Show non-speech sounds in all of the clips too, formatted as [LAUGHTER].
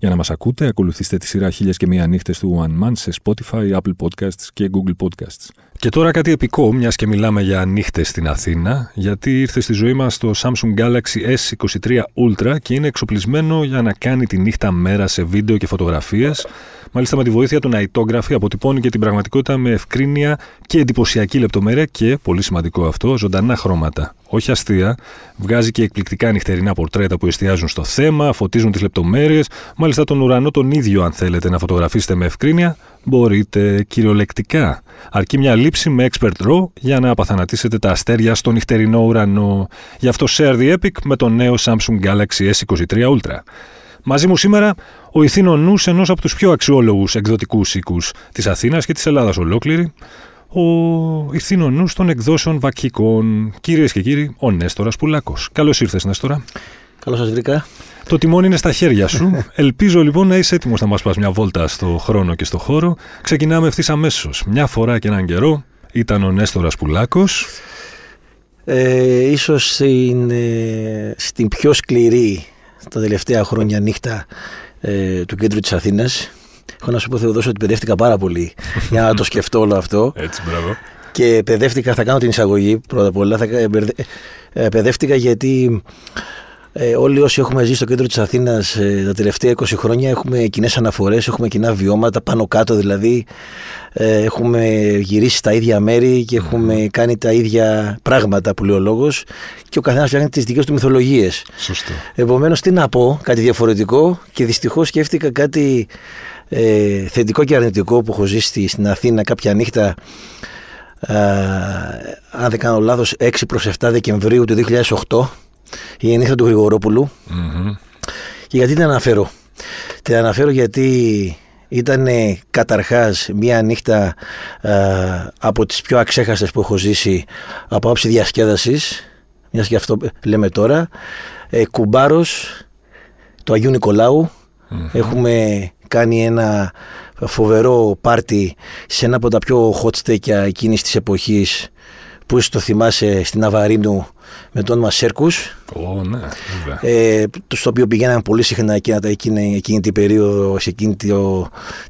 Για να μας ακούτε, ακολουθήστε τη σειρά Χίλιες και Μία Νύχτες του One Man σε Spotify, Apple Podcasts και Google Podcasts. Και τώρα κάτι επικό, μιας και μιλάμε για νύχτες στην Αθήνα, γιατί ήρθε στη ζωή μας το Samsung Galaxy S23 Ultra και είναι εξοπλισμένο για να κάνει τη νύχτα μέρα σε βίντεο και φωτογραφίες. Μάλιστα, με τη βοήθεια του Nightography αποτυπώνει και την πραγματικότητα με ευκρίνεια και εντυπωσιακή λεπτομέρεια και, πολύ σημαντικό αυτό, ζωντανά χρώματα. Όχι αστεία, βγάζει και εκπληκτικά νυχτερινά πορτρέτα που εστιάζουν στο θέμα, φωτίζουν τις λεπτομέρειες, μάλιστα τον ουρανό τον ίδιο, αν θέλετε να φωτογραφίσετε με ευκρίνεια, μπορείτε κυριολεκτικά. Αρκεί μια λήψη με expert raw για να απαθανατήσετε τα αστέρια στο νυχτερινό ουρανό. Γι' αυτό share the epic με το νέο Samsung Galaxy S23 Ultra. Μαζί μου σήμερα ο ηθήνο νους ενός από τους πιο αξιόλογους εκδοτικούς οίκους της Αθήνας και της Ελλάδας ολόκληρη, ο ηθήνο νους των εκδόσεων βακικών. Κυρίες και κύριοι, ο Νέστορας Πουλάκος. Καλώς ήρθες Νέστορα. Καλώς σας βρήκα. Το τιμόνι είναι στα χέρια σου. [LAUGHS] Ελπίζω λοιπόν να είσαι έτοιμος να μας πας μια βόλτα στο χρόνο και στο χώρο. Ξεκινάμε ευθύς αμέσως. Μια φορά και έναν καιρό ήταν ο Νέστορας Πουλάκος. Ε, ίσως στην, ε, στην πιο σκληρή τα τελευταία χρόνια νύχτα ε, του κέντρου της Αθήνας έχω να σου πω Θεοδόσο ότι παιδεύτηκα πάρα πολύ [LAUGHS] για να το σκεφτώ όλο αυτό Έτσι, μπράβο. και παιδεύτηκα, θα κάνω την εισαγωγή πρώτα απ' όλα θα, ε, ε, παιδεύτηκα γιατί ε, όλοι όσοι έχουμε ζήσει στο κέντρο της Αθήνας ε, τα τελευταία 20 χρόνια έχουμε κοινές αναφορές, έχουμε κοινά βιώματα πάνω κάτω δηλαδή ε, έχουμε γυρίσει στα ίδια μέρη και έχουμε κάνει τα ίδια πράγματα που λέει ο λόγος και ο καθένας φτιάχνει τις δικές του μυθολογίες. Σωστό. Επομένως τι να πω, κάτι διαφορετικό και δυστυχώς σκέφτηκα κάτι ε, θετικό και αρνητικό που έχω ζήσει στην Αθήνα κάποια νύχτα ε, αν δεν κάνω λάθος 6 προς 7 Δεκεμβρίου του 2008 η νύχτα του γρηγοροπουλου Και γιατί την αναφέρω; Την αναφέρω γιατί ήταν καταρχάς μια νύχτα από τις πιο αξέχαστες που έχω ζήσει από άψη διασκέδασης, μιας και αυτό λέμε τώρα, ε, κουμπάρος του Αγίου Έχουμε κάνει ένα φοβερό πάρτι σε ένα από τα πιο hot στέκια εκείνης της εποχής που το θυμάσαι στην Αβαρίνου με τον όνομα Σέρκους oh, ναι, ε, στο οποίο πηγαίναμε πολύ συχνά εκείνη, εκείνη, εκείνη την περίοδο σε εκείνη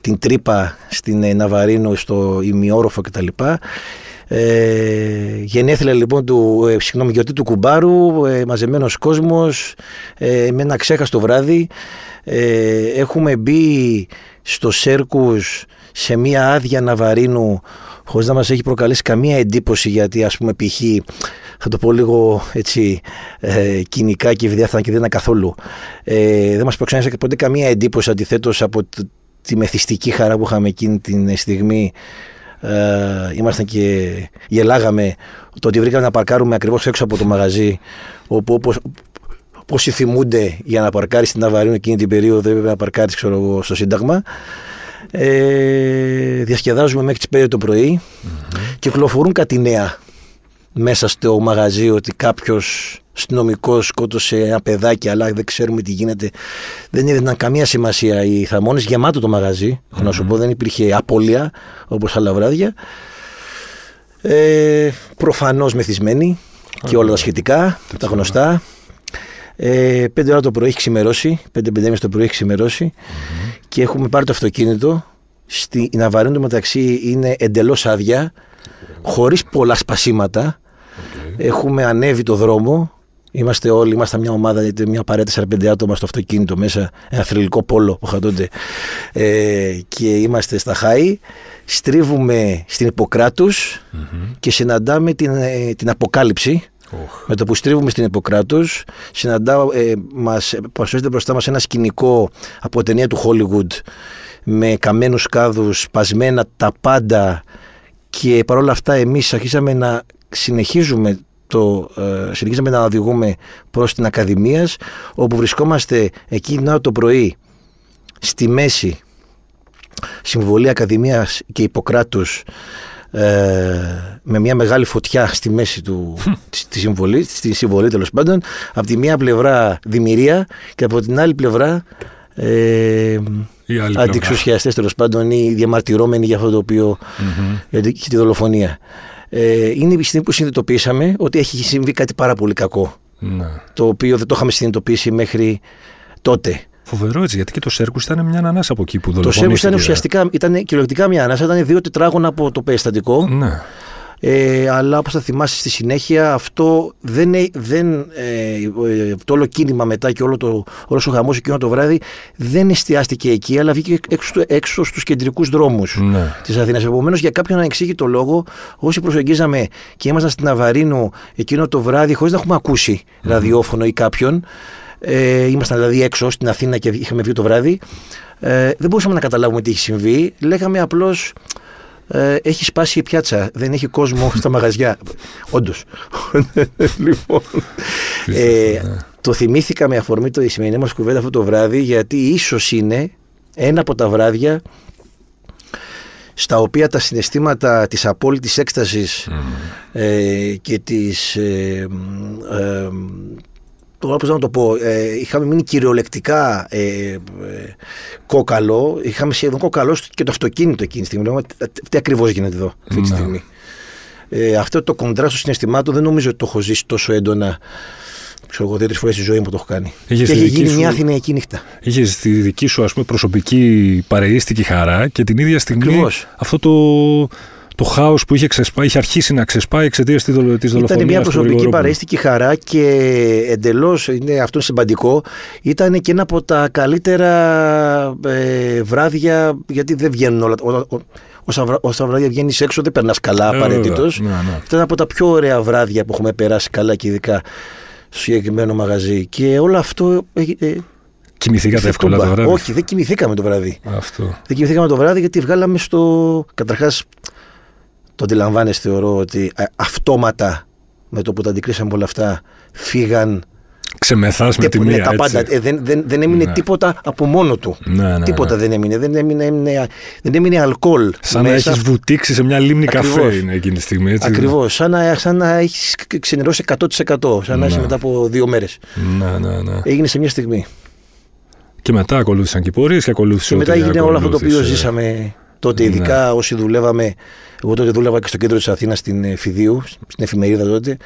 την τρύπα στην ε, Ναβαρίνο στο ημιόροφο κτλ. Ε, γενέθλια λοιπόν του, ε, συγγνώμη, γιορτή του Κουμπάρου, ε, μαζεμένος κόσμος, ε, με ένα ξέχαστο βράδυ. Ε, έχουμε μπει στο Σέρκους σε μια άδεια Ναβαρίνου χωρίς να μας έχει προκαλέσει καμία εντύπωση γιατί ας πούμε π.χ. θα το πω λίγο έτσι ε, κοινικά και ευδιάθανα και δεν είναι καθόλου ε, δεν μας προξένησε ποτέ καμία εντύπωση αντιθέτως από τη μεθυστική χαρά που είχαμε εκείνη την στιγμή ε, ήμασταν και γελάγαμε το ότι βρήκαμε να παρκάρουμε ακριβώς έξω από το μαγαζί όπου όπως Όσοι θυμούνται για να παρκάρεις στην Αβαρίνο εκείνη την περίοδο, έπρεπε να παρκάρεις στο Σύνταγμα. Ε, διασκεδάζουμε μέχρι τις 5 το πρωί. Mm-hmm. Κυκλοφορούν κάτι νέα μέσα στο μαγαζί ότι κάποιος αστυνομικός σκότωσε ένα παιδάκι, αλλά δεν ξέρουμε τι γίνεται. Δεν έδιναν καμία σημασία οι θαμώνε. Γεμάτο το μαγαζί. Mm-hmm. Να σου πω, δεν υπήρχε απώλεια όπως άλλα βράδια. Ε, Προφανώς μεθυσμένοι και όλα τα σχετικά, τα γνωστά. Ε, 5 ώρα το πρωί έχει ξημερώσει, 5-5.30 το πρωί έχει ξημερώσει mm-hmm. και έχουμε πάρει το αυτοκίνητο. Στη Ναβαρίνο μεταξύ είναι εντελώς άδεια, χωρίς πολλά σπασίματα. Okay. Έχουμε ανέβει το δρόμο. Είμαστε όλοι, είμαστε μια ομάδα, μια παρέα 4-5 άτομα στο αυτοκίνητο μέσα, ένα θρηλυκό πόλο που είχα τότε. Ε, και είμαστε στα Χάη. Στρίβουμε στην Ιπποκράτους mm-hmm. και συναντάμε την, ε, την αποκάλυψη με το που στρίβουμε στην Ιπποκράτους, συναντάω, ε, μας παρουσιάζεται μπροστά μας ένα σκηνικό από ταινία του Hollywood με καμένους κάδους, πασμένα τα πάντα και παρόλα αυτά εμείς αρχίσαμε να συνεχίζουμε το, ε, συνεχίσαμε να οδηγούμε προς την Ακαδημίας όπου βρισκόμαστε εκείνο το πρωί στη μέση Συμβολή Ακαδημίας και Ιπποκράτους ε, με μια μεγάλη φωτιά στη μέση του, της συμβολή, στη συμβολή τέλος πάντων. Από τη μία πλευρά δημιουργία και από την άλλη πλευρά ε, αντιξουσιαστές τέλος πάντων ή διαμαρτυρόμενοι για αυτό το οποίο, mm-hmm. για τη δολοφονία. Ε, είναι η στιγμή που συνειδητοποίησαμε ότι έχει συμβεί κάτι πάρα πολύ κακό. Ναι. Το οποίο δεν το είχαμε συνειδητοποιήσει μέχρι τότε. Φοβερό έτσι, γιατί και το Σέρκους ήταν μια ανάσα από εκεί που δολοφονήθηκε. Το Σέρκους ήταν ουσιαστικά, ήταν κυριολεκτικά μια ανάσα, ήταν δύο τετράγωνα από το περιστατικό. Ναι. Ε, αλλά όπως θα θυμάσαι στη συνέχεια αυτό δεν, δεν ε, το όλο κίνημα μετά και όλο το, όλος ο χαμός εκείνο το βράδυ δεν εστιάστηκε εκεί αλλά βγήκε έξω, έξω στους κεντρικούς δρόμους ναι. της Αθήνας. Επομένως για κάποιον ανεξήγητο λόγο όσοι προσεγγίζαμε και ήμασταν στην Αβαρίνου εκείνο το βράδυ χωρίς να έχουμε ακούσει mm. ραδιόφωνο ή κάποιον ε, ήμασταν δηλαδή έξω στην Αθήνα και είχαμε βγει το βράδυ ε, δεν μπορούσαμε να καταλάβουμε τι έχει συμβεί λέγαμε απλώς ε, έχει σπάσει η πιάτσα. Δεν έχει κόσμο [LAUGHS] στα μαγαζιά. Όντως. [LAUGHS] λοιπόν. Ε, το θυμήθηκα με αφορμή το σημερινή μας κουβέντα αυτό το βράδυ, γιατί ίσως είναι ένα από τα βράδια στα οποία τα συναισθήματα της απόλυτης έκστασης ε, και της ε, ε, τώρα πώς να το πω, ε, είχαμε μείνει κυριολεκτικά ε, ε, κόκαλο, είχαμε σχεδόν κόκαλο και το αυτοκίνητο εκείνη τη στιγμή. Λέμε, τι ακριβώς γίνεται εδώ αυτή τη ναι. στιγμή. Ε, αυτό το κοντράστο συναισθημάτων δεν νομίζω ότι το έχω ζήσει τόσο έντονα. Ξέρω εγώ, δύο-τρεις φορές στη ζωή μου το έχω κάνει. Είχες και έχει γίνει σου... μια Αθηναϊκή νύχτα. Είχε τη δική σου ας πούμε, προσωπική παρείστικη χαρά και την ίδια στιγμή Ακριβώς. αυτό το το χάος που είχε, ξεσπά, είχε αρχίσει να ξεσπάει εξαιτίας της δολοφονία. Ήταν μια προσωπική παρέστηκε χαρά και εντελώς, αυτό είναι σημαντικό, ήταν και ένα από τα καλύτερα ε, βράδια, γιατί δεν βγαίνουν όλα. Όσα, όσα βράδια βγαίνεις έξω δεν περνάς καλά ε, απαραίτητος. Ναι, ναι. Ήταν από τα πιο ωραία βράδια που έχουμε περάσει καλά και ειδικά στο συγκεκριμένο μαγαζί. Και όλο αυτό. Ε, ε Κοιμηθήκατε εύκολα το βράδυ; Όχι, δεν κοιμηθήκαμε το βράδυ. Αυτό. Δεν κοιμηθήκαμε το βράδυ γιατί βγάλαμε στο. Καταρχάς, το αντιλαμβάνεστε θεωρώ ότι ε, αυτόματα με το που τα αντικρίσαμε όλα αυτά φύγαν Ξεμεθάς με τη μία. Τα πάντα. Ε, δεν, δεν, δεν έμεινε ναι. τίποτα από μόνο του. Ναι, ναι, τίποτα ναι. δεν έμεινε. Δεν έμεινε, έμεινε, δεν έμεινε αλκοόλ. Σαν μέσα. να έχεις βουτήξει σε μια λίμνη Ακριβώς. καφέ είναι εκείνη τη στιγμή. Ακριβώς. Σαν να, σαν να έχεις ξενερώσει 100%. Σαν να είσαι μετά από δύο μέρες. Ναι, ναι, ναι. Έγινε σε μια στιγμή. Και μετά ακολούθησαν και οι πορείες και ακολούθησε. Και μετά έγινε όλο αυτό το οποίο ζήσαμε τότε, ειδικά όσοι δουλεύαμε εγώ τότε δούλευα και στο κέντρο της Αθήνας στην ε, Φιδίου, στην εφημερίδα τότε.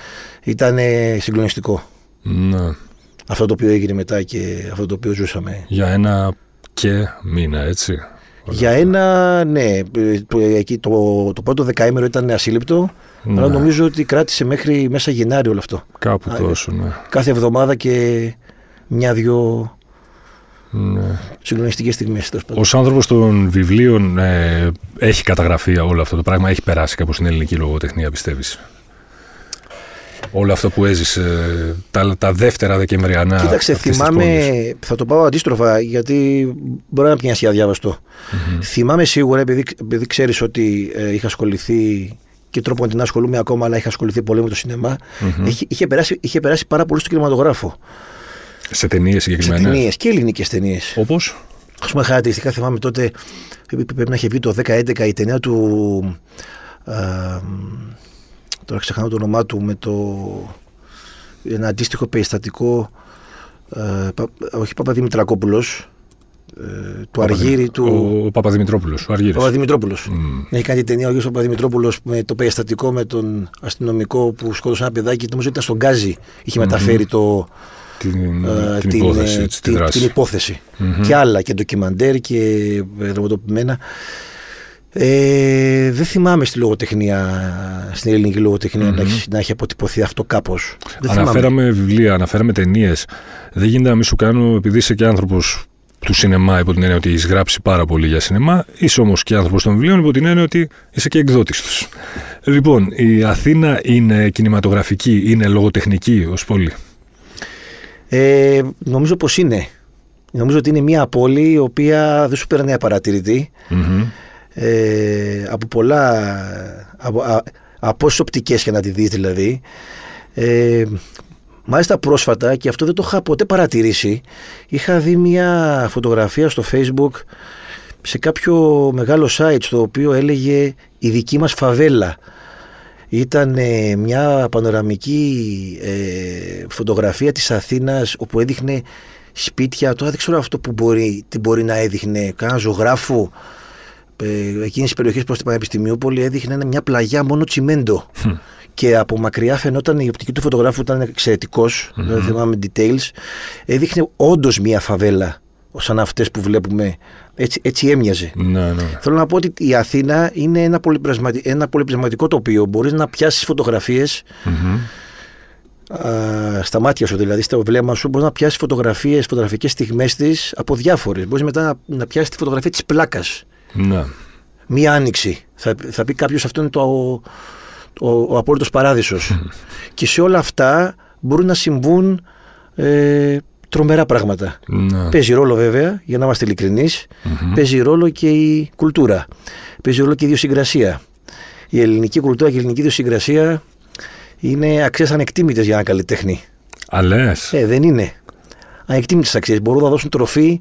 Ήταν συγκλονιστικό. Ναι. Αυτό το οποίο έγινε μετά και αυτό το οποίο ζούσαμε. Για ένα και μήνα, έτσι. Για ένα, ναι. Ε, εκεί το, το πρώτο δεκαήμερο ήταν ασύλληπτο. Ναι. Αλλά νομίζω ότι κράτησε μέχρι μέσα Γενάρη όλο αυτό. Κάπου τόσο, ναι. Κάθε εβδομάδα και μια-δυο ναι. Συγκλονιστικές στιγμές. Ο άνθρωπος των βιβλίων ε, έχει καταγραφεί όλο αυτό το πράγμα, έχει περάσει κάπου στην ελληνική λογοτεχνία, πιστεύεις; Όλο αυτό που έζησε τα, τα δεύτερα Δεκεμβριανά. Κοίταξε, θυμάμαι. Θα το πάω αντίστροφα, γιατί μπορεί να πιάσει αδιάβαστο. Mm-hmm. Θυμάμαι σίγουρα, επειδή, επειδή ξέρεις ότι ε, είχα ασχοληθεί και τρόπο να την ασχολούμαι ακόμα, αλλά είχα ασχοληθεί πολύ με το σινεμά. Mm-hmm. Είχε, είχε, περάσει, είχε περάσει πάρα πολύ στο κινηματογράφο. Σε ταινίες συγκεκριμένα. Σε ταινίες και ελληνικές ταινίες. Όπως; Α πούμε, χαρακτηριστικά θυμάμαι τότε, πρέπει να είχε βγει το 2011 η ταινία του. Α, τώρα ξεχνάω το όνομά του με το. Ένα αντίστοιχο περιστατικό. Α, όχι Παπαδημητρακόπουλος. Ε, του Αργύρι του. Ο, ο Παπαδημητρόπουλος. Ο Αργύρης. Ο Παπαδημητρόπουλος. Mm. Έχει κάνει ταινία ο Γιώργος Παπαδημητρόπουλος με το περιστατικό με τον αστυνομικό που σκότωσε ένα παιδάκι. Νομίζω ότι ήταν στον Γκάζι. Είχε mm. μεταφέρει το, την, uh, την, υπόθεση. Ε, την, την υπόθεση. Mm-hmm. Και άλλα και ντοκιμαντέρ και δραματοποιημένα. Ε, δεν θυμάμαι στη λογοτεχνία, στην ελληνική λογοτεχνία mm-hmm. να, έχει, να έχει αποτυπωθεί αυτό κάπως. Αναφέραμε βιβλία, αναφέραμε ταινίες. Δεν γίνεται να μην σου κάνω, επειδή είσαι και άνθρωπος του σινεμά, υπό την έννοια ότι έχεις γράψει πάρα πολύ για σινεμά, είσαι όμως και άνθρωπος των βιβλίων, υπό την έννοια ότι είσαι και εκδότη του. Λοιπόν, η Αθήνα είναι κινηματογραφική, είναι λογοτεχνική ως πόλη. Ε, νομίζω πως είναι. Νομίζω ότι είναι μια πόλη η οποία δεν σου παίρνει απαρατηρητή. Ε, από πολλά, από, α, από όσες οπτικές και να τη δεις δηλαδή. Ε, μάλιστα πρόσφατα και αυτό δεν το είχα ποτέ παρατηρήσει. Είχα δει μια φωτογραφία στο facebook σε κάποιο μεγάλο site στο οποίο έλεγε η δική μας φαβέλα. Ήταν ε, μια πανοραμική ε, φωτογραφία της Αθήνας όπου έδειχνε σπίτια. Τώρα δεν ξέρω αυτό που μπορεί, τι μπορεί να έδειχνε. Κάνα ζωγράφο ε, εκείνης της περιοχής προς την Πανεπιστημιούπολη έδειχνε μια πλαγιά μόνο τσιμέντο. Και από μακριά φαινόταν η οπτική του φωτογράφου ήταν εξαιρετικός, δεν θυμάμαι details. Έδειχνε όντως μια φαβέλα, σαν αυτές που βλέπουμε. Έτσι, έτσι έμοιαζε. Ναι, ναι. Θέλω να πω ότι η Αθήνα είναι ένα, πολυπλασματι... ένα πολυπλασματικό τοπίο. Μπορείς να πιάσεις φωτογραφίες στα μάτια σου, δηλαδή στο βλέμμα σου, μπορείς να πιάσεις φωτογραφίες, φωτογραφικές στιγμές της από διάφορες. Μπορείς μετά να, να πιάσεις τη φωτογραφία της πλάκας. Ναι. Μία άνοιξη. Θα, θα πει κάποιος αυτό είναι το, ο, ο, ο απόλυτος παράδεισος. και σε όλα αυτά μπορούν να συμβούν ε, τρομερά πράγματα. Ναι. Παίζει ρόλο βέβαια, για να είμαστε ειλικρινείς, παίζει ρόλο και η κουλτούρα. Παίζει ρόλο και η ιδιοσυγκρασία. Η ελληνική κουλτούρα και η ελληνική ιδιοσυγκρασία είναι αξίες ανεκτήμητες για ένα καλλιτέχνη. Αλές. Ε, δεν είναι. Ανεκτίμητες αξίες. Μπορούν να δώσουν τροφή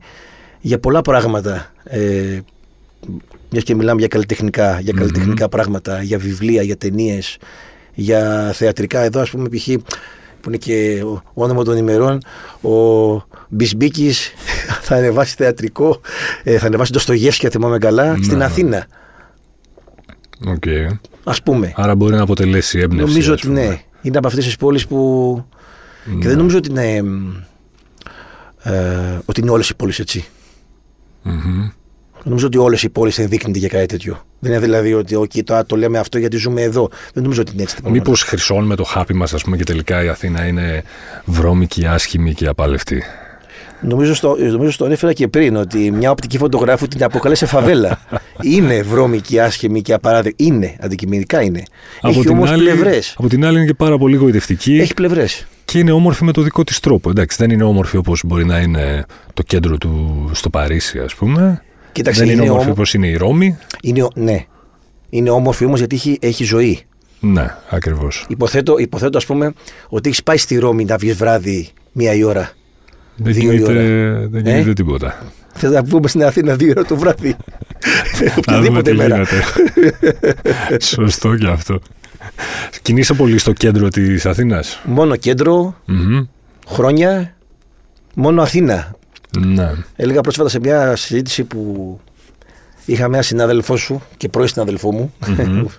για πολλά πράγματα. Ε, μιας και μιλάμε για καλλιτεχνικά, για καλλιτεχνικά πράγματα, για βιβλία, για ταινίες, για θεατρικά. Εδώ, ας πούμε, π.χ. που είναι και ο όνομα των ημερών, ο Μπισμπίκης [LAUGHS] θα ανεβάσει θεατρικό, ε, θα ανεβάσει Ντοστογιέφσκι, αν θυμάμαι καλά, στην Ναι. Αθήνα. Οκ. Α πούμε. Άρα μπορεί να αποτελέσει έμπνευση. Νομίζω ας ότι πούμε. ναι. Είναι από αυτές τις πόλεις που. Και δεν νομίζω ότι είναι. Ε, ότι είναι όλες οι πόλεις έτσι. Μμμ. Νομίζω ότι όλες οι πόλεις ενδείκνυνται για κάτι τέτοιο. Δεν είναι δηλαδή ότι okay, τώρα το λέμε αυτό γιατί ζούμε εδώ. Δεν νομίζω ότι είναι έτσι. τα πράγματα. Μήπως χρυσώνουμε το χάπι μας, ας πούμε, και τελικά η Αθήνα είναι βρώμικη, άσχημη και απαλευτή. Νομίζω, στο, νομίζω στο ανέφερα και πριν ότι μια οπτική φωτογράφου την αποκαλέσε φαβέλα. [LAUGHS] είναι βρώμικη, άσχημη και απαράδεκτη. Είναι, αντικειμενικά είναι. Έχει όμως πλευρές. από την άλλη είναι και πάρα πολύ γοητευτική Έχει πλευρές. και είναι όμορφη με το δικό της τρόπο. Εντάξει, δεν είναι όμορφη όπως μπορεί να είναι το κέντρο του στο Παρίσι, ας πούμε. Κοίταξε, δεν είναι, είναι όμορφη όμο- όπως είναι η Ρώμη. Είναι, ο- ναι. Είναι όμορφη όμως γιατί έχει, έχει ζωή. Ναι, ακριβώς. Υποθέτω, υποθέτω ας πούμε, ότι έχεις πάει στη Ρώμη να βγεις βράδυ μία η ώρα. Δεν Δύο η γίνεται, ώρα. δεν Ε; γίνεται τίποτα. Θε να βγούμε στην Αθήνα δύο ώρα το βράδυ. Να [LAUGHS] δούμε Οποιαδήποτε τι μέρα. γίνεται. [LAUGHS] Σωστό και αυτό. Κινείσαι πολύ στο κέντρο της Αθήνας; Μόνο κέντρο, χρόνια, μόνο Αθήνα. Ναι. Έλεγα πρόσφατα σε μια συζήτηση που είχα μια συνάδελφό σου και πρώην συνάδελφό μου,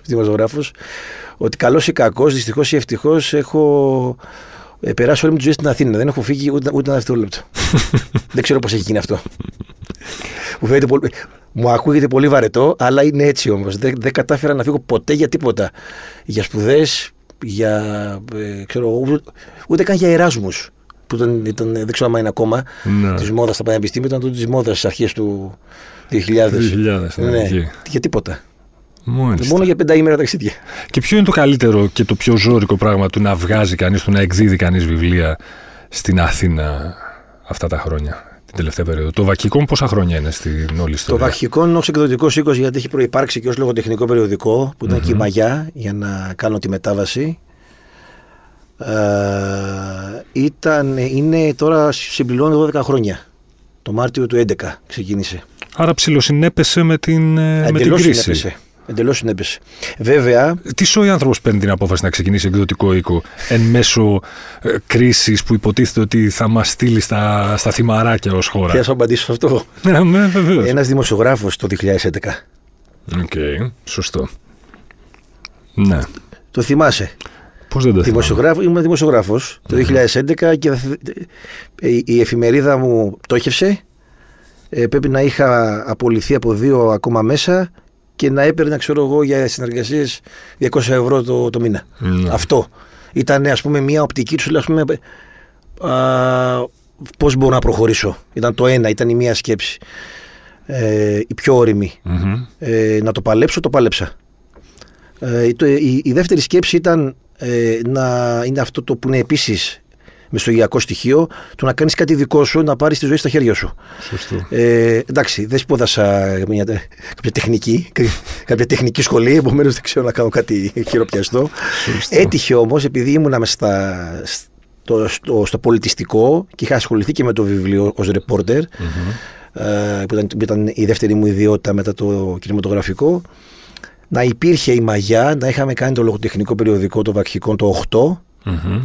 δημοσιογράφο, [LAUGHS] ότι καλός ή κακός, δυστυχώς ή ευτυχώς, έχω ε, περάσει όλη μου τη ζωή στην Αθήνα. Δεν έχω φύγει ούτε, ούτε ένα δευτερόλεπτο. [LAUGHS] Δεν ξέρω πώς έχει γίνει αυτό. Μου, φαίνεται πολύ, μου ακούγεται πολύ βαρετό, αλλά είναι έτσι όμως. Δεν, δεν κατάφερα να φύγω ποτέ για τίποτα. Για σπουδές, για. Ε, ξέρω, ούτε, ούτε καν για Εράσμους. Που ήταν, ήταν, δεν ξέρω αν είναι ακόμα Ναι. της μόδας στα πανεπιστήμια, ήταν τότε της μόδας στις αρχές του 2000. 2000, ναι, ναι, εκεί. για τίποτα. Μάλιστα. Μόνο για πενταήμερα ταξίδια. Και ποιο είναι το καλύτερο και το πιο ζώρικο πράγμα του να βγάζει κανείς, του να εκδίδει κανείς βιβλία στην Αθήνα αυτά τα χρόνια, την τελευταία περίοδο; Το Βακικό πόσα χρόνια είναι στην όλη Το ιστορία; Βαχικό ως εκδοτικό οίκος, γιατί έχει προπάρξει και ως λογοτεχνικό περιοδικό, που ήταν και η Μαγιά για να κάνω τη μετάβαση. Ε, ήταν, είναι τώρα συμπληρώνει 12 χρόνια. Το Μάρτιο του 11 ξεκίνησε. Άρα ψιλοσυνέπεσε με την, ε, με την Εντελώς κρίση. συνέπεσε. Εντελώς συνέπεσε. Βέβαια, Τι σοϊ άνθρωπος παίρνει την απόφαση να ξεκινήσει εκδοτικό οίκο εν μέσω ε, κρίσης που υποτίθεται ότι θα μας στείλει στα, στα θυμαράκια ως θέλω χώρα; να σου απαντήσω σε αυτό. [LAUGHS] Ναι, ναι, βεβαίως. Ένας δημοσιογράφος το 2011. Οκ, σωστό. Ναι. Το θυμάσαι. Πώς δεν το θυμάμαι. Δημοσιογράφο, ήμουν δημοσιογράφος το 2011 και θα- η- η εφημερίδα μου πτώχευσε. Ε, πρέπει να είχα απολυθεί από δύο ακόμα μέσα και να έπαιρνα, ξέρω εγώ, για συνεργασίες 200 ευρώ το, το μήνα. Ναι. Αυτό. Ήταν, ας πούμε, μια οπτική του, ας πούμε, α, πώς μπορώ να προχωρήσω. Ήταν το ένα, ήταν η μία σκέψη. Ε, η πιο όρημη. Μμμ. Ε, να το παλέψω, το πάλεψα. Ε, το, η, η δεύτερη σκέψη ήταν ε, να είναι αυτό το που είναι επίσης μεσογειακό στοιχείο, το να κάνεις κάτι δικό σου, να πάρεις τη ζωή στα χέρια σου. Σωστό. Ε, εντάξει, δεν σπούδασα μια, κάποια, τεχνική, κάποια τεχνική σχολή, επομένως δεν ξέρω να κάνω κάτι χειροπιαστό. Σωστό. Έτυχε όμως, επειδή ήμουνα μες στα, στο, στο, στο πολιτιστικό και είχα ασχοληθεί και με το βιβλίο ως ρεπόρτερ, ε, που ήταν, που ήταν η δεύτερη μου ιδιότητα μετά το κινηματογραφικό, να υπήρχε η μαγιά, να είχαμε κάνει το λογοτεχνικό περιοδικό, το βακχικό, το 8, Μμμ.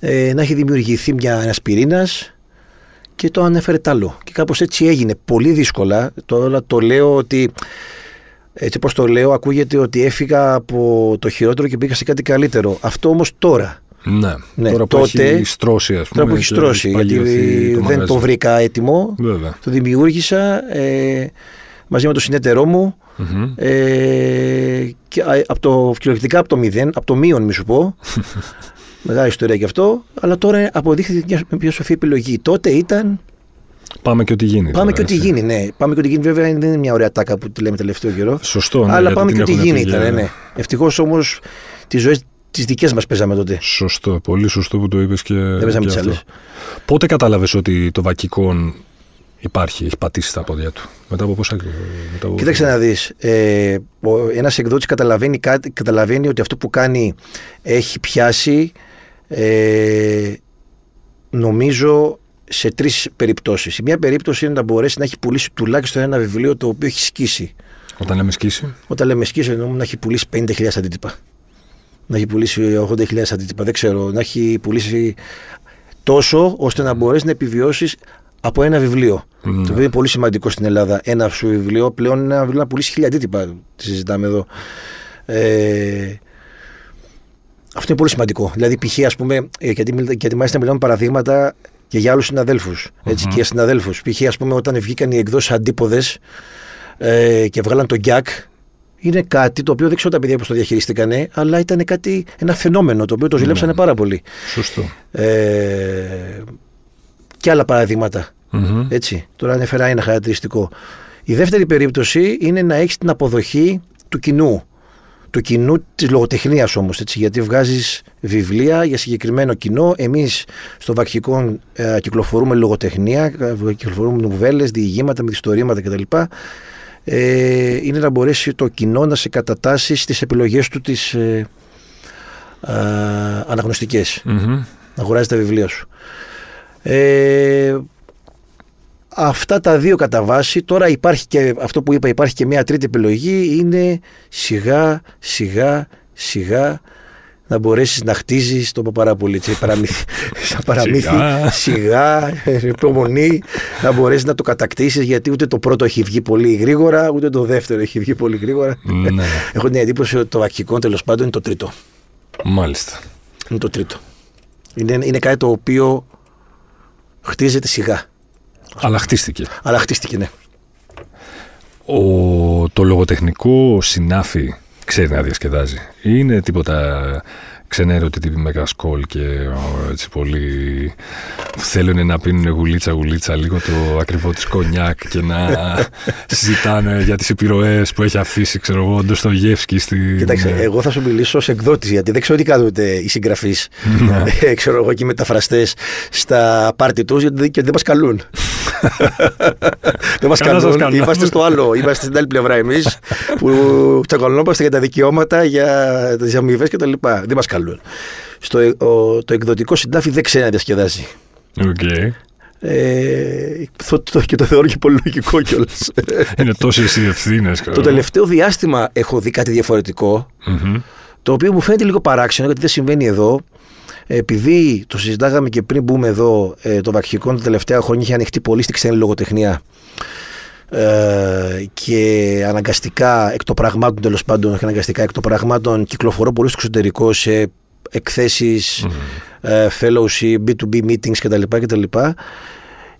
ε, να έχει δημιουργηθεί μια, ένας πυρήνας και το ανέφερε τ' άλλο. Και κάπως έτσι έγινε. Πολύ δύσκολα. Τώρα το λέω ότι έτσι όπως το λέω ακούγεται ότι έφυγα από το χειρότερο και πήγα σε κάτι καλύτερο. Αυτό όμως τώρα. Ναι, Ναι, τώρα που τότε- έχει στρώσει, ας πούμε. Τώρα που έχει και στρώσει, έχει γιατί παγιωθεί δεν μαγαζί. το βρήκα έτοιμο. Βέβαια. Το δημιούργησα ε, μαζί με τον συνέτερό μου. Μμμ. Ε, και, α, από το, κυριολεκτικά από το μηδέν, από το μείον μη σου πω. [LAUGHS] Μεγάλη ιστορία και αυτό. Αλλά τώρα αποδείχθηκε μια, μια σοφή επιλογή. Τότε ήταν. Πάμε και ό,τι γίνει. Πάμε τώρα, και ό,τι έτσι. γίνει, ναι. Πάμε και ό τι γίνει. Βέβαια δεν είναι μια ωραία τάκα που τη λέμε τελευταίο καιρό. Σωστό, ναι, αλλά γιατί πάμε την και ό,τι έχουν γίνει πει ήταν, για- ναι. Ευτυχώς όμως τις ζωές τις δικές μας παίζαμε τότε. Σωστό, πολύ σωστό που το είπες και, Δεν παίζαμε και τις αυτό. άλλες. Πότε κατάλαβες ότι το βακικόν υπάρχει, έχει πατήσει στα πόδια του. Μετά από πόσα μετά από... Κοίταξε να δεις. Ε, Ένας εκδότης καταλαβαίνει, κάτι- καταλαβαίνει ότι αυτό που κάνει έχει πιάσει. Ε, νομίζω σε τρεις περιπτώσεις. Η μία περίπτωση είναι να μπορέσει να έχει πουλήσει τουλάχιστον ένα βιβλίο το οποίο έχει σκίσει. Όταν λέμε σκίσει; Όταν λέμε σκίσει, εννοούμε να έχει πουλήσει 50.000 αντίτυπα. Να έχει πουλήσει 80.000 αντίτυπα. Δεν ξέρω. Να έχει πουλήσει τόσο ώστε να μπορέσεις να επιβιώσεις από ένα βιβλίο. Ναι. Το οποίο είναι πολύ σημαντικό στην Ελλάδα. Ένα σου βιβλίο πλέον είναι ένα βιβλίο να πουλήσει χίλια αντίτυπα. Τι συζητάμε εδώ. Ε, αυτό είναι πολύ σημαντικό. Δηλαδή, π.χ. ας πούμε, ε, γιατί, μιλ- γιατί μάλιστα μιλάμε παραδείγματα και για άλλους συναδέλφους. Έτσι, και για συναδέλφους. Π.χ. ας πούμε, όταν βγήκαν οι εκδόσεις αντίποδες ε, και βγάλαν τον Γκιακ, είναι κάτι το οποίο δεν ξέρω τα παιδιά πώς το διαχειριστήκανε, αλλά ήταν κάτι, ένα φαινόμενο το οποίο το ζηλέψανε πάρα πολύ. Σωστό. Ε, και άλλα παραδείγματα. Μμμ. Έτσι. Τώρα ανέφερα ένα χαρακτηριστικό. Η δεύτερη περίπτωση είναι να έχεις την αποδοχή του κοινού. Του κοινού της λογοτεχνίας όμως. Γιατί βγάζεις βιβλία για συγκεκριμένο κοινό. Εμείς στο Βακχικό ε, κυκλοφορούμε λογοτεχνία, ε, κυκλοφορούμε νουβέλες, διηγήματα, μυθιστορήματα κτλ. Ε, είναι να μπορέσει το κοινό να σε κατατάσει στις επιλογές του τις ε, ε, αναγνωστικές Μμμ. να αγοράζει τα βιβλία σου. Ε, αυτά τα δύο κατά βάση. Τώρα υπάρχει και αυτό που είπα, υπάρχει και μια τρίτη επιλογή. Είναι σιγά, σιγά, σιγά να μπορέσεις να χτίζεις το είπα πάρα πολύ έτσι, παραμύθι, [LAUGHS] σαν παραμύθι Σιγά. σιγά, υπομονή να μπορέσεις να το κατακτήσεις γιατί ούτε το πρώτο έχει βγει πολύ γρήγορα ούτε το δεύτερο έχει βγει πολύ γρήγορα ναι, [LAUGHS] έχω την εντύπωση ότι το βακικό τέλος πάντων είναι το τρίτο μάλιστα. είναι το τρίτο. Είναι, είναι κάτι το οποίο χτίζεται σιγά. Αλλά χτίστηκε. Αλλά χτίστηκε, ναι. Ο, το λογοτεχνικό συνάφι ξέρει να διασκεδάζει. Ή Είναι τίποτα ξενέρωτη τύπη μεγασκόλ και ο, έτσι πολύ θέλουν να πίνουν γουλίτσα γουλίτσα λίγο το ακριβό της κονιάκ και να [LAUGHS] συζητάνε για τις επιρροές που έχει αφήσει ξέρω εγώ ο Ντοστογεύσκη στη... Κοιτάξτε, εγώ θα σου μιλήσω ως εκδότης, γιατί δεν ξέρω τι κάνουν ούτε οι συγγραφείς. Ναι. [LAUGHS] ξέρω εγώ και οι μεταφραστές στα πάρτι τους, γιατί και δεν μας καλούν. [LAUGHS] δεν μας Καλά σας καλούν. κάνουν. Είμαστε στο άλλο. Είμαστε στην άλλη πλευρά εμείς που τσακωνόμαστε για τα δικαιώματα, για τις αμοιβές κτλ. Δεν μας καλούν. Στο, ο- το εκδοτικό συνάφι δεν ξέρει να διασκεδάζει. Οκ. Ε, το, το, και το θεωρώ και πολύ λογικό κιόλας. Είναι τόσες οι ευθύνες. το τελευταίο διάστημα έχω δει κάτι διαφορετικό, το οποίο μου φαίνεται λίγο παράξενο γιατί δεν συμβαίνει εδώ. Επειδή το συζητάγαμε και πριν μπούμε εδώ, ε, το βακχικό τα τελευταία χρόνια είχε ανοιχτεί πολύ στη ξένη λογοτεχνία. Ε, και αναγκαστικά εκ των πραγμάτων τέλος πάντων, όχι αναγκαστικά εκ των πραγμάτων κυκλοφορώ πολύ στο εξωτερικό σε εκθέσεις, ε, fellowship, B2B meetings κτλ. κτλ.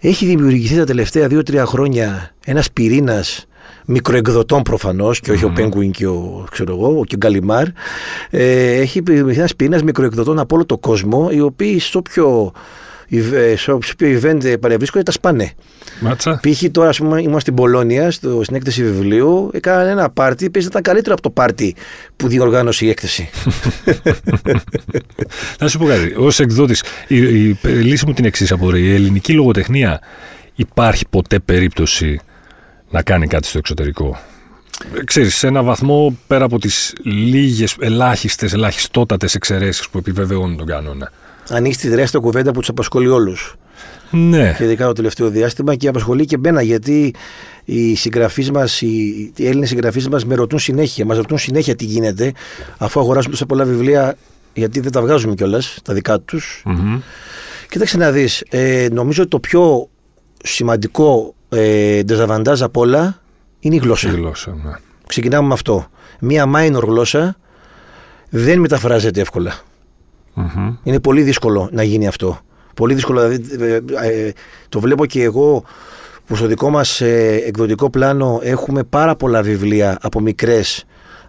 Έχει δημιουργηθεί τα τελευταία 2-3 χρόνια ένας πυρήνας μικροεκδοτών προφανώς και όχι ο Penguin και ο, ξέρω εγώ, και ο Γκαλιμάρ ε, έχει δημιουργηθεί ένας πυρήνας μικροεκδοτών από όλο το κόσμο οι οποίοι στο πιο ε, στο οποίο event παρευρίσκονται τα σπάνε. Μάτσα. Π.χ. τώρα, ας πούμε, ήμουν στην Πολώνια, στο, στην έκθεση βιβλίου, έκαναν ένα πάρτι, πες ήταν καλύτερο από το πάρτι που διοργάνωσε η έκθεση. [LAUGHS] Να σου πω κάτι. Ω εκδότης, η, η, η λύση μου την εξής απορρέει. Η ελληνική λογοτεχνία υπάρχει ποτέ περίπτωση να κάνει κάτι στο εξωτερικό. Ε, Ξέρεις, σε ένα βαθμό πέρα από τις λίγες ελάχιστες, ελαχιστότατες εξαιρέσεις που επιβεβαιώνουν τον κανόνα. Ανοίξεις τη τεράστια κουβέντα που τους απασχολεί όλους. Ναι, Και ειδικά το τελευταίο διάστημα και απασχολεί και εμένα γιατί οι συγγραφείς μας, οι, οι Έλληνες συγγραφείς μας με ρωτούν συνέχεια. Μας ρωτούν συνέχεια τι γίνεται, αφού αγοράζουν τόσα πολλά βιβλία, γιατί δεν τα βγάζουμε κιόλας, τα δικά τους. Μμμ. Κοίταξε να δεις. Ε, νομίζω ότι το πιο σημαντικό ε, ντεζαβαντάζ απ' όλα είναι η γλώσσα. Η γλώσσα, ναι. Ξεκινάμε με αυτό. Μία minor γλώσσα δεν μεταφράζεται εύκολα. Μμμ. Είναι πολύ δύσκολο να γίνει αυτό. Πολύ δύσκολο. Δηλαδή, ε, ε, το βλέπω και εγώ που στο δικό μας ε, εκδοτικό πλάνο έχουμε πάρα πολλά βιβλία από μικρές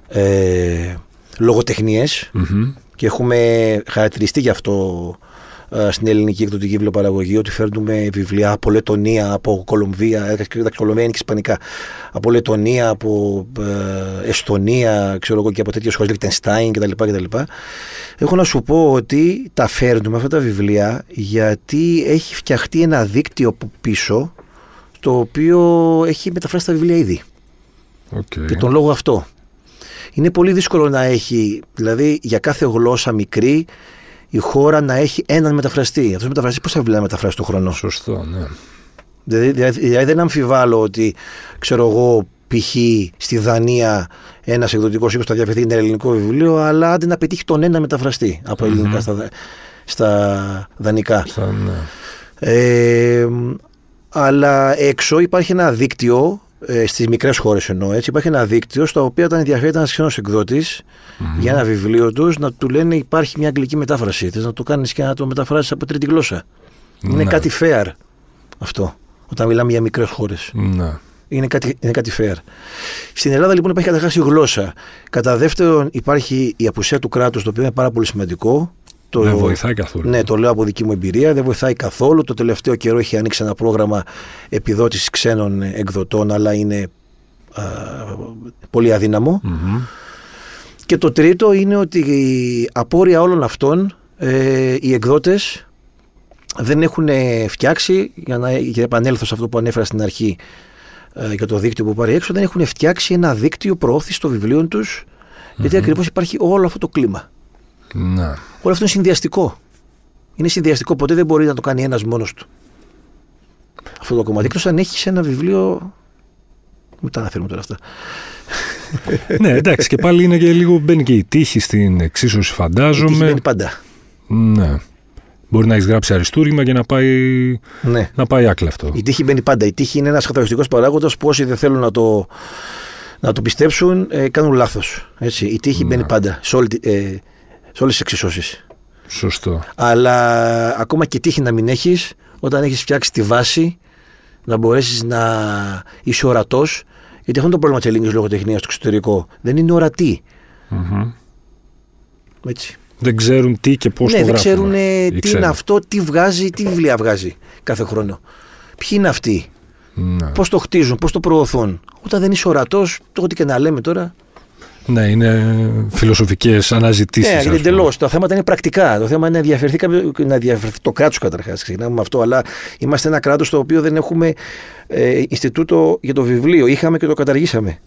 ε, λογοτεχνίες Μμμ. και έχουμε χαρακτηριστεί γι' αυτό ε, στην ελληνική εκδοτική βιβλιοπαραγωγή ότι φέρνουμε βιβλία από Λετωνία, από Κολομβία, ε, τα Κολομβία είναι και Ισπανικά, από Λετωνία, από ε, Εστονία, ξέρω εγώ και από τέτοιες χώρες, Λιχτενστάιν κτλ. κτλ. Έχω να σου πω ότι τα φέρνουμε αυτά τα βιβλία γιατί έχει φτιαχτεί ένα δίκτυο από πίσω το οποίο έχει μεταφράσει τα βιβλία ήδη. Οκ. Και τον λόγο αυτό. Είναι πολύ δύσκολο να έχει, δηλαδή για κάθε γλώσσα μικρή, η χώρα να έχει έναν μεταφραστή. Αυτός μεταφραστής πόσα βιβλία να μεταφράσει το χρόνο. Σωστό, ναι. Δηλαδή, δηλαδή, δηλαδή δεν αμφιβάλλω ότι, ξέρω εγώ, π.χ. στη Δανία ένας εκδοτικός οίκος θα ενδιαφερθεί ένα ελληνικό βιβλίο, αλλά άντε να πετύχει τον ένα μεταφραστή από ελληνικά στα, δα- στα δανικά. Σαν, ναι. Ε, αλλά έξω υπάρχει ένα δίκτυο, ε, στις μικρές χώρες εννοώ έτσι, υπάρχει ένα δίκτυο στο οποίο όταν ενδιαφέρεται ένας ξένος εκδότης για ένα βιβλίο τους να του λένε υπάρχει μια αγγλική μετάφραση, θες να το κάνεις και να το μεταφράσεις από τρίτη γλώσσα. Είναι Ναι. κάτι fair αυτό, όταν μιλάμε για μικρές χώρες. Ναι. Είναι κάτι, είναι κάτι fair. Στην Ελλάδα λοιπόν υπάρχει καταρχάς η γλώσσα. Κατά δεύτερον υπάρχει η απουσία του κράτους, το οποίο είναι πάρα πολύ σημαντικό. Το, Δεν βοηθάει καθόλου. ναι, το λέω από δική μου εμπειρία. Δεν βοηθάει καθόλου. Το τελευταίο καιρό έχει ανοίξει ένα πρόγραμμα επιδότησης ξένων εκδοτών, αλλά είναι α, πολύ αδύναμο. Μμμ. Και το τρίτο είναι ότι η απόρρια όλων αυτών ε, οι εκδότες δεν έχουν ε, φτιάξει, για να, για να επανέλθω σε αυτό που ανέφερα στην αρχή ε, για το δίκτυο που πάρει έξω, δεν έχουν φτιάξει ένα δίκτυο προώθησης των βιβλίων τους, γιατί ακριβώς υπάρχει όλο αυτό το κλίμα. Ναι. Όλο αυτό είναι συνδυαστικό. Είναι συνδυαστικό, ποτέ δεν μπορεί να το κάνει ένας μόνος του. Αυτό το κομμάτι. Εκτός αν έχεις ένα βιβλίο. Μετά αναφέρουμε τώρα αυτά. ναι, εντάξει, και πάλι είναι και λίγο. Μπαίνει και η τύχη στην εξίσωση, Η τύχη φαντάζομαι. μπαίνει πάντα. Ναι. Μπορεί να έχεις γράψει αριστούργημα και να πάει, Ναι. να πάει άκλαυτο. Η τύχη μπαίνει πάντα. Η τύχη είναι ένας καθοριστικό παράγοντας που όσοι δεν θέλουν να το, να το πιστέψουν ε, κάνουν λάθος. Η τύχη μπαίνει πάντα σε, όλη, τη- ε, σε όλες τις εξισώσεις. Σωστό. Αλλά ακόμα και τύχη να μην έχεις, όταν έχεις φτιάξει τη βάση, να μπορέσεις να είσαι ορατός. Γιατί αυτό είναι το πρόβλημα της ελληνικής λογοτεχνίας στο εξωτερικό. Δεν είναι ορατή. Μμμ. Έτσι. Δεν ξέρουν τι και πώς ναι, το δεν γράφουν. ξέρουν ε, Ή τι ξέρουν. είναι αυτό, τι βγάζει, τι βιβλία βγάζει κάθε χρόνο. Ποιοι είναι αυτοί, Ναι. πώς το χτίζουν, πώς το προωθούν; Όταν δεν είσαι ορατός, το ό,τι και να λέμε τώρα. Ναι, είναι φιλοσοφικές αναζητήσεις. Ναι, είναι εντελώς. Τα θέματα είναι πρακτικά. Το θέμα είναι να ενδιαφερθεί, κάποιο- να ενδιαφερθεί το κράτος καταρχάς. Ξεκινάμε με αυτό. Αλλά είμαστε ένα κράτος το οποίο δεν έχουμε ε, Ινστιτούτο για το βιβλίο. Είχαμε και το καταργήσαμε.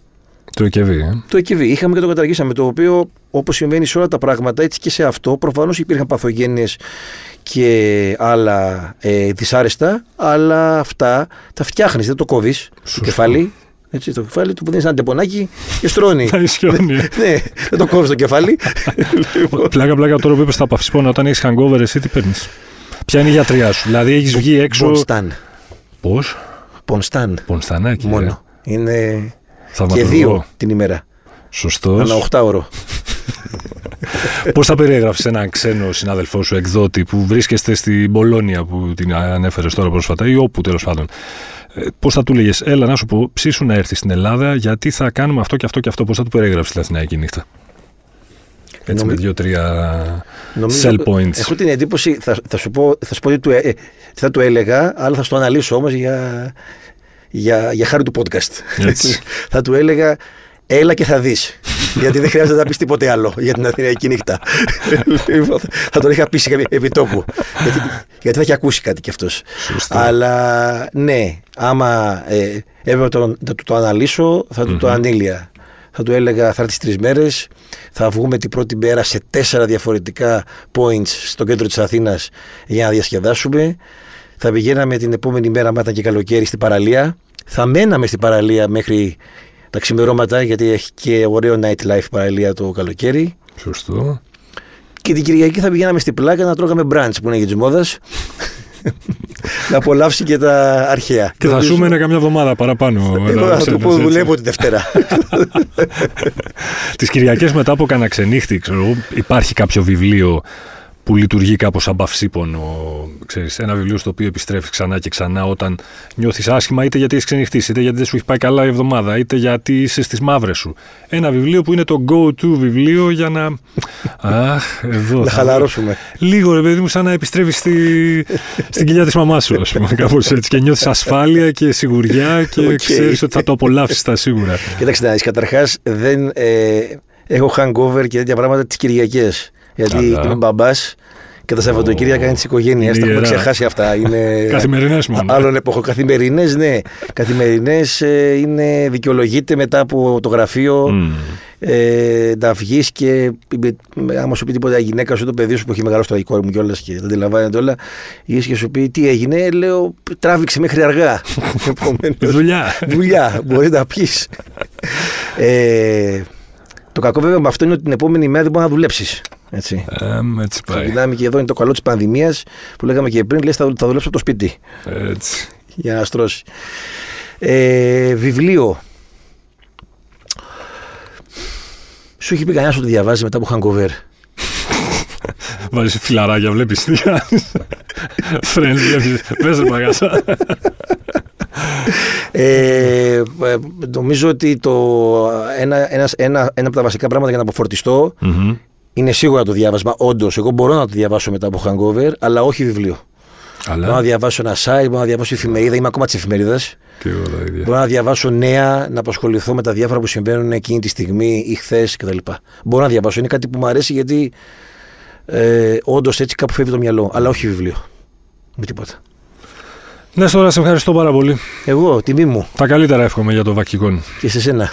Το ΕΚΒ, ε. Το EKV. Είχαμε και το καταργήσαμε. Το οποίο, όπως συμβαίνει σε όλα τα πράγματα, έτσι και σε αυτό, προφανώς υπήρχαν παθογένειες και άλλα ε, δυσάρεστα, αλλά αυτά τα φτιάχνεις, δεν το κόβεις. Το Σωστό. κεφάλι. Έτσι, το κεφάλι του που δίνεις ένα τεπονάκι και στρώνει. Τα ισιώνει. ναι, δεν το κόβεις το κεφάλι. λοιπόν, Πλάκα, πλάκα τώρα που είπες στα παυσπόνα, όταν έχεις hangover, εσύ τι παίρνεις; Ποια είναι η γιατριά σου. Δηλαδή έχεις βγει έξω. Πονστάν. Πώς; Πονστάν. Πονστανάκι. Μόνο. Είναι Ε. και Θαυματουργό. δύο την ημέρα. Σωστός. Ανά 8 ώρο. Πώς θα περιέγραψες έναν ξένο συνάδελφό σου εκδότη που βρίσκεστε στην Πολώνια που την ανέφερες τώρα πρόσφατα ή όπου τέλος πάντων; Πώς θα του λέγες, Έλα να σου πω, ψήσου να έρθεις στην Ελλάδα γιατί θα κάνουμε αυτό και αυτό και αυτό. Πώς θα του περιέγραψες την Αθηναϊκή νύχτα; Έτσι με Νομι- δύο-τρία Νομίζω- sell points. Έχω την εντύπωση, θα, θα, σου πω, θα σου πω τι, του, ε, ε, τι θα του έλεγα, αλλά θα σου το αναλύσω όμως για, για, για χάρη του podcast. Έτσι. [LAUGHS] θα του έλεγα, έλα και θα δεις. Γιατί δεν χρειάζεται να πεις τίποτε άλλο για την Αθηναϊκή νύχτα. Λοιπόν, θα τον είχα πείσει επί τόπου. γιατί, γιατί θα έχει ακούσει κάτι κι αυτός. Σωστό. Αλλά ναι, άμα ε, έπρεπε να το, να του το αναλύσω, θα του το ανήλια. Θα του έλεγα θα έρθεις τρεις μέρες, θα βγούμε την πρώτη μέρα σε τέσσερα διαφορετικά points στο κέντρο της Αθήνας για να διασκεδάσουμε. Θα πηγαίναμε την επόμενη μέρα, άμα ήταν και καλοκαίρι, στην παραλία. Θα μέναμε στην παραλία μέχρι τα ξημερώματα, γιατί έχει και ωραίο nightlife η παραλία το καλοκαίρι. Σωστό. Και την Κυριακή θα πηγαίναμε στην πλάκα να τρώγαμε brunch που είναι για τη μόδα. [LAUGHS] να απολαύσει και τα αρχαία. Και θα σου μείνει καμιά εβδομάδα παραπάνω. Εγώ θα του πω δουλεύω τη Δευτέρα. [LAUGHS] Τις Κυριακές μετά από κανένα ξενύχτη, ξέρω, υπάρχει κάποιο βιβλίο που λειτουργεί κάπως σαν παυσίπονο. Ξέρεις, ένα βιβλίο στο οποίο επιστρέφεις ξανά και ξανά όταν νιώθεις άσχημα, είτε γιατί έχεις ξενυχτήσει, είτε γιατί δεν σου έχει πάει καλά η εβδομάδα, είτε γιατί είσαι στις μαύρες σου. Ένα βιβλίο που είναι το go-to βιβλίο για να. [LAUGHS] Αχ, εδώ. να χαλαρώσουμε. Λίγο ρε παιδί μου, σαν να επιστρέφεις στη... στην κοιλιά της μαμάς σου, ας πούμε. [LAUGHS] Κάπως έτσι. Και νιώθεις ασφάλεια και σιγουριά και okay. ξέρεις ότι θα το απολαύσεις τα σίγουρα. Κοίταξε, καταρχάς δεν. Ε, έχω hangover και τέτοια πράγματα τις Κυριακές. Γιατί Καλά. είμαι μπαμπάς και τα Σαββατοκύριακα είναι της οικογένειας. Τα έχουμε ξεχάσει αυτά. Είναι... [LAUGHS] Καθημερινές μόνο. Άλλων εποχών. Καθημερινές, ναι. Καθημερινές ε, είναι δικαιολογείται μετά από το γραφείο. Mm. Ε, να βγεις και άμα σου πει τίποτα η γυναίκα σου, το παιδί σου που έχει μεγαλώσει το κόρη μου κιόλας και δεν αντιλαμβάνεται όλα, γυρίσει και σου πει τι έγινε, λέω τράβηξε μέχρι αργά. [LAUGHS] δουλειά. δουλειά, μπορεί να πεις. ε, το κακό βέβαια με αυτό είναι ότι την επόμενη μέρα δεν μπορείς να δουλέψεις. Έτσι. Um, έτσι πάει. Ξεκινάμε και εδώ είναι το καλό της πανδημίας που λέγαμε και πριν. Λες, θα, θα δουλέψω από το σπίτι. Έτσι. Για να στρώσει. Ε, βιβλίο. Σου έχει πει κανένας ότι διαβάζει μετά από hangover. [LAUGHS] Βάζει φιλαράκια, βλέπεις τι κάνεις. Φρέντ, βλέπει. Πες ρε ε, νομίζω ότι το, ένα, ένας, ένα, ένα από τα βασικά πράγματα για να αποφορτιστώ mm-hmm. Είναι σίγουρα το διάβασμα. Όντως, εγώ μπορώ να το διαβάσω μετά από hangover, αλλά όχι βιβλίο. Αλλά... Μπορώ να διαβάσω ένα site, μπορώ να διαβάσω εφημερίδα, είμαι ακόμα της εφημερίδας. Μπορώ να διαβάσω νέα, να απασχοληθώ με τα διάφορα που συμβαίνουν εκείνη τη στιγμή ή χθες κτλ. Μπορώ να διαβάσω. Είναι κάτι που μου αρέσει γιατί ε, όντως έτσι κάπου φεύγει το μυαλό, αλλά όχι βιβλίο. Με τίποτα. Ναι, τώρα σε ευχαριστώ πάρα πολύ. Εγώ, τιμή μου. Τα καλύτερα εύχομαι για το βακκικόν. Και σε σένα.